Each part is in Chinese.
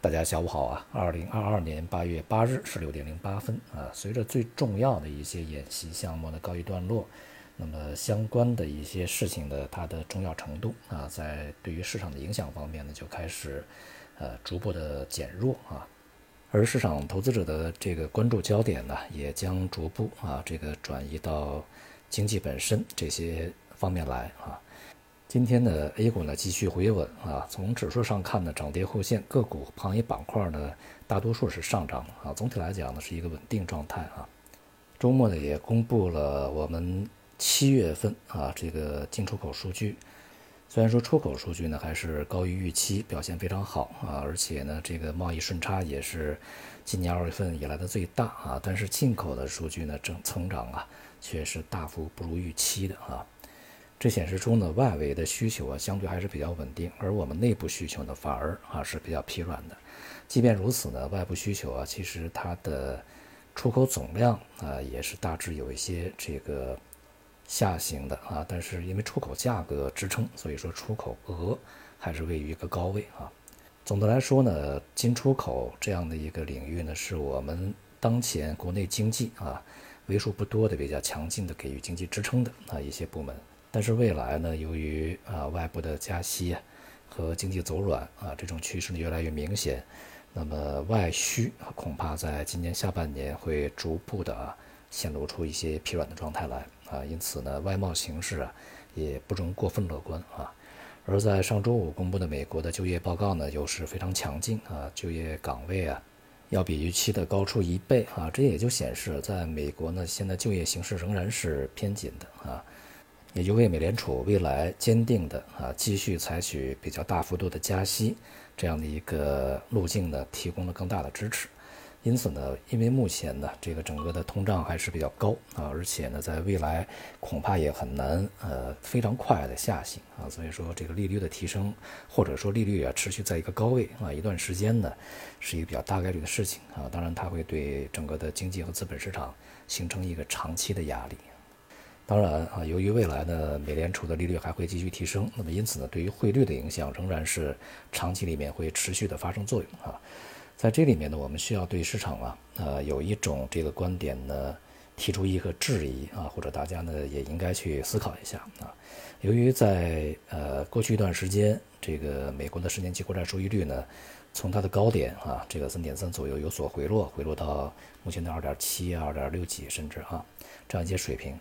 大家下午好啊！二零二二年八月八日十六点零八分啊，随着最重要的一些演习项目的告一段落，那么相关的一些事情的它的重要程度啊，在对于市场的影响方面呢，就开始呃逐步的减弱啊，而市场投资者的这个关注焦点呢，也将逐步啊这个转移到经济本身这些方面来啊。今天的 A 股呢继续回稳啊，从指数上看呢，涨跌互现，个股行业板块呢大多数是上涨啊，总体来讲呢是一个稳定状态啊。周末呢也公布了我们七月份啊这个进出口数据，虽然说出口数据呢还是高于预期，表现非常好啊，而且呢这个贸易顺差也是今年二月份以来的最大啊，但是进口的数据呢正增长啊却是大幅不如预期的啊。这显示出呢，外围的需求啊，相对还是比较稳定，而我们内部需求呢，反而啊是比较疲软的。即便如此呢，外部需求啊，其实它的出口总量啊，也是大致有一些这个下行的啊。但是因为出口价格支撑，所以说出口额还是位于一个高位啊。总的来说呢，进出口这样的一个领域呢，是我们当前国内经济啊为数不多的比较强劲的给予经济支撑的啊一些部门。但是未来呢，由于啊外部的加息和经济走软啊这种趋势呢越来越明显，那么外需恐怕在今年下半年会逐步的啊显露出一些疲软的状态来啊，因此呢外贸形势啊也不容过分乐观啊。而在上周五公布的美国的就业报告呢又是非常强劲啊，就业岗位啊要比预期的高出一倍啊，这也就显示在美国呢现在就业形势仍然是偏紧的啊。也就为美联储未来坚定的啊继续采取比较大幅度的加息这样的一个路径呢提供了更大的支持。因此呢，因为目前呢这个整个的通胀还是比较高啊，而且呢在未来恐怕也很难呃非常快的下行啊，所以说这个利率的提升或者说利率啊持续在一个高位啊一段时间呢是一个比较大概率的事情啊。当然它会对整个的经济和资本市场形成一个长期的压力。当然啊，由于未来呢，美联储的利率还会继续提升，那么因此呢，对于汇率的影响仍然是长期里面会持续的发生作用啊。在这里面呢，我们需要对市场啊，呃，有一种这个观点呢，提出一个质疑啊，或者大家呢也应该去思考一下啊。由于在呃过去一段时间，这个美国的十年期国债收益率呢，从它的高点啊，这个三点三左右有所回落，回落到目前的二点七、二点六几，甚至啊这样一些水平。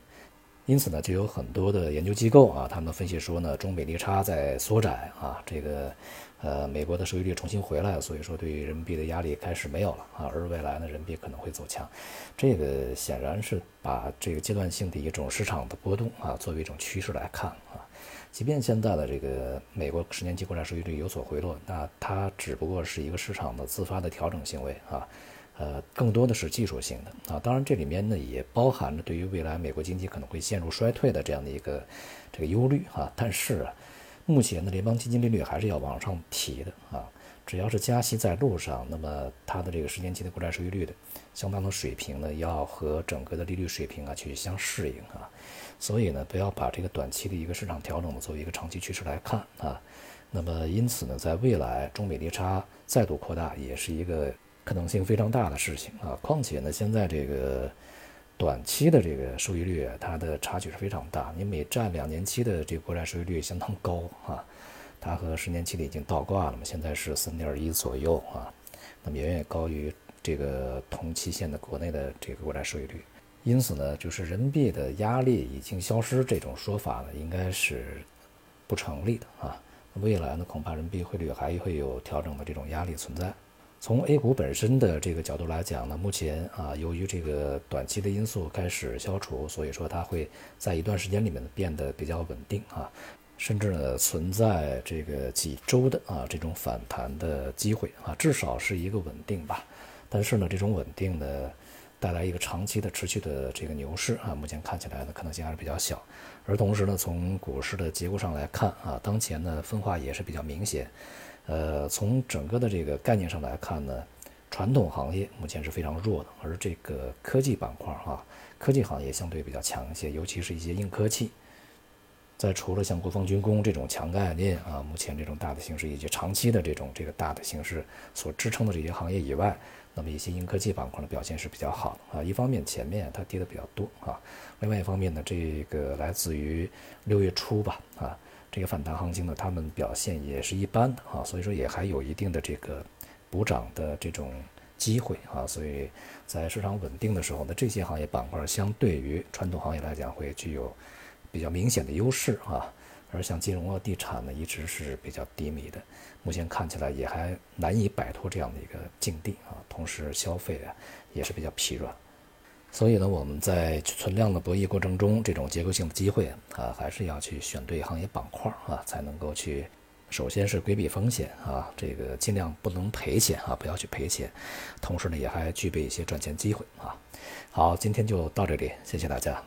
因此呢，就有很多的研究机构啊，他们分析说呢，中美利差在缩窄啊，这个呃美国的收益率重新回来，所以说对于人民币的压力开始没有了啊，而未来呢，人民币可能会走强，这个显然是把这个阶段性的一种市场的波动啊，作为一种趋势来看啊，即便现在的这个美国十年期国债收益率有所回落，那它只不过是一个市场的自发的调整行为啊。呃，更多的是技术性的啊，当然这里面呢也包含着对于未来美国经济可能会陷入衰退的这样的一个这个忧虑啊。但是啊，目前的联邦基金利率还是要往上提的啊。只要是加息在路上，那么它的这个十年期的国债收益率的相当的水平呢，要和整个的利率水平啊去相适应啊。所以呢，不要把这个短期的一个市场调整呢作为一个长期趋势来看啊。那么因此呢，在未来中美利差再度扩大，也是一个。可能性非常大的事情啊，况且呢，现在这个短期的这个收益率，它的差距是非常大。你美债两年期的这个国债收益率相当高啊，它和十年期的已经倒挂了嘛，现在是三点一左右啊，那么远远高于这个同期限的国内的这个国债收益率。因此呢，就是人民币的压力已经消失这种说法呢，应该是不成立的啊。未来呢，恐怕人民币汇率还会有调整的这种压力存在。从 A 股本身的这个角度来讲呢，目前啊，由于这个短期的因素开始消除，所以说它会在一段时间里面变得比较稳定啊，甚至呢存在这个几周的啊这种反弹的机会啊，至少是一个稳定吧。但是呢，这种稳定呢带来一个长期的持续的这个牛市啊，目前看起来呢可能性还是比较小。而同时呢，从股市的结构上来看啊，当前呢分化也是比较明显。呃，从整个的这个概念上来看呢，传统行业目前是非常弱的，而这个科技板块哈，科技行业相对比较强一些，尤其是一些硬科技。在除了像国防军工这种强概念啊，目前这种大的形势以及长期的这种这个大的形势所支撑的这些行业以外，那么一些硬科技板块的表现是比较好的啊。一方面前面它跌的比较多啊，另外一方面呢，这个来自于六月初吧啊，这个反弹行情呢，他们表现也是一般的啊，所以说也还有一定的这个补涨的这种机会啊。所以在市场稳定的时候呢，这些行业板块相对于传统行业来讲会具有。比较明显的优势啊，而像金融啊、地产呢，一直是比较低迷的，目前看起来也还难以摆脱这样的一个境地啊。同时，消费啊也是比较疲软，所以呢，我们在存量的博弈过程中，这种结构性的机会啊，还是要去选对行业板块啊，才能够去，首先是规避风险啊，这个尽量不能赔钱啊，不要去赔钱，同时呢，也还具备一些赚钱机会啊。好，今天就到这里，谢谢大家。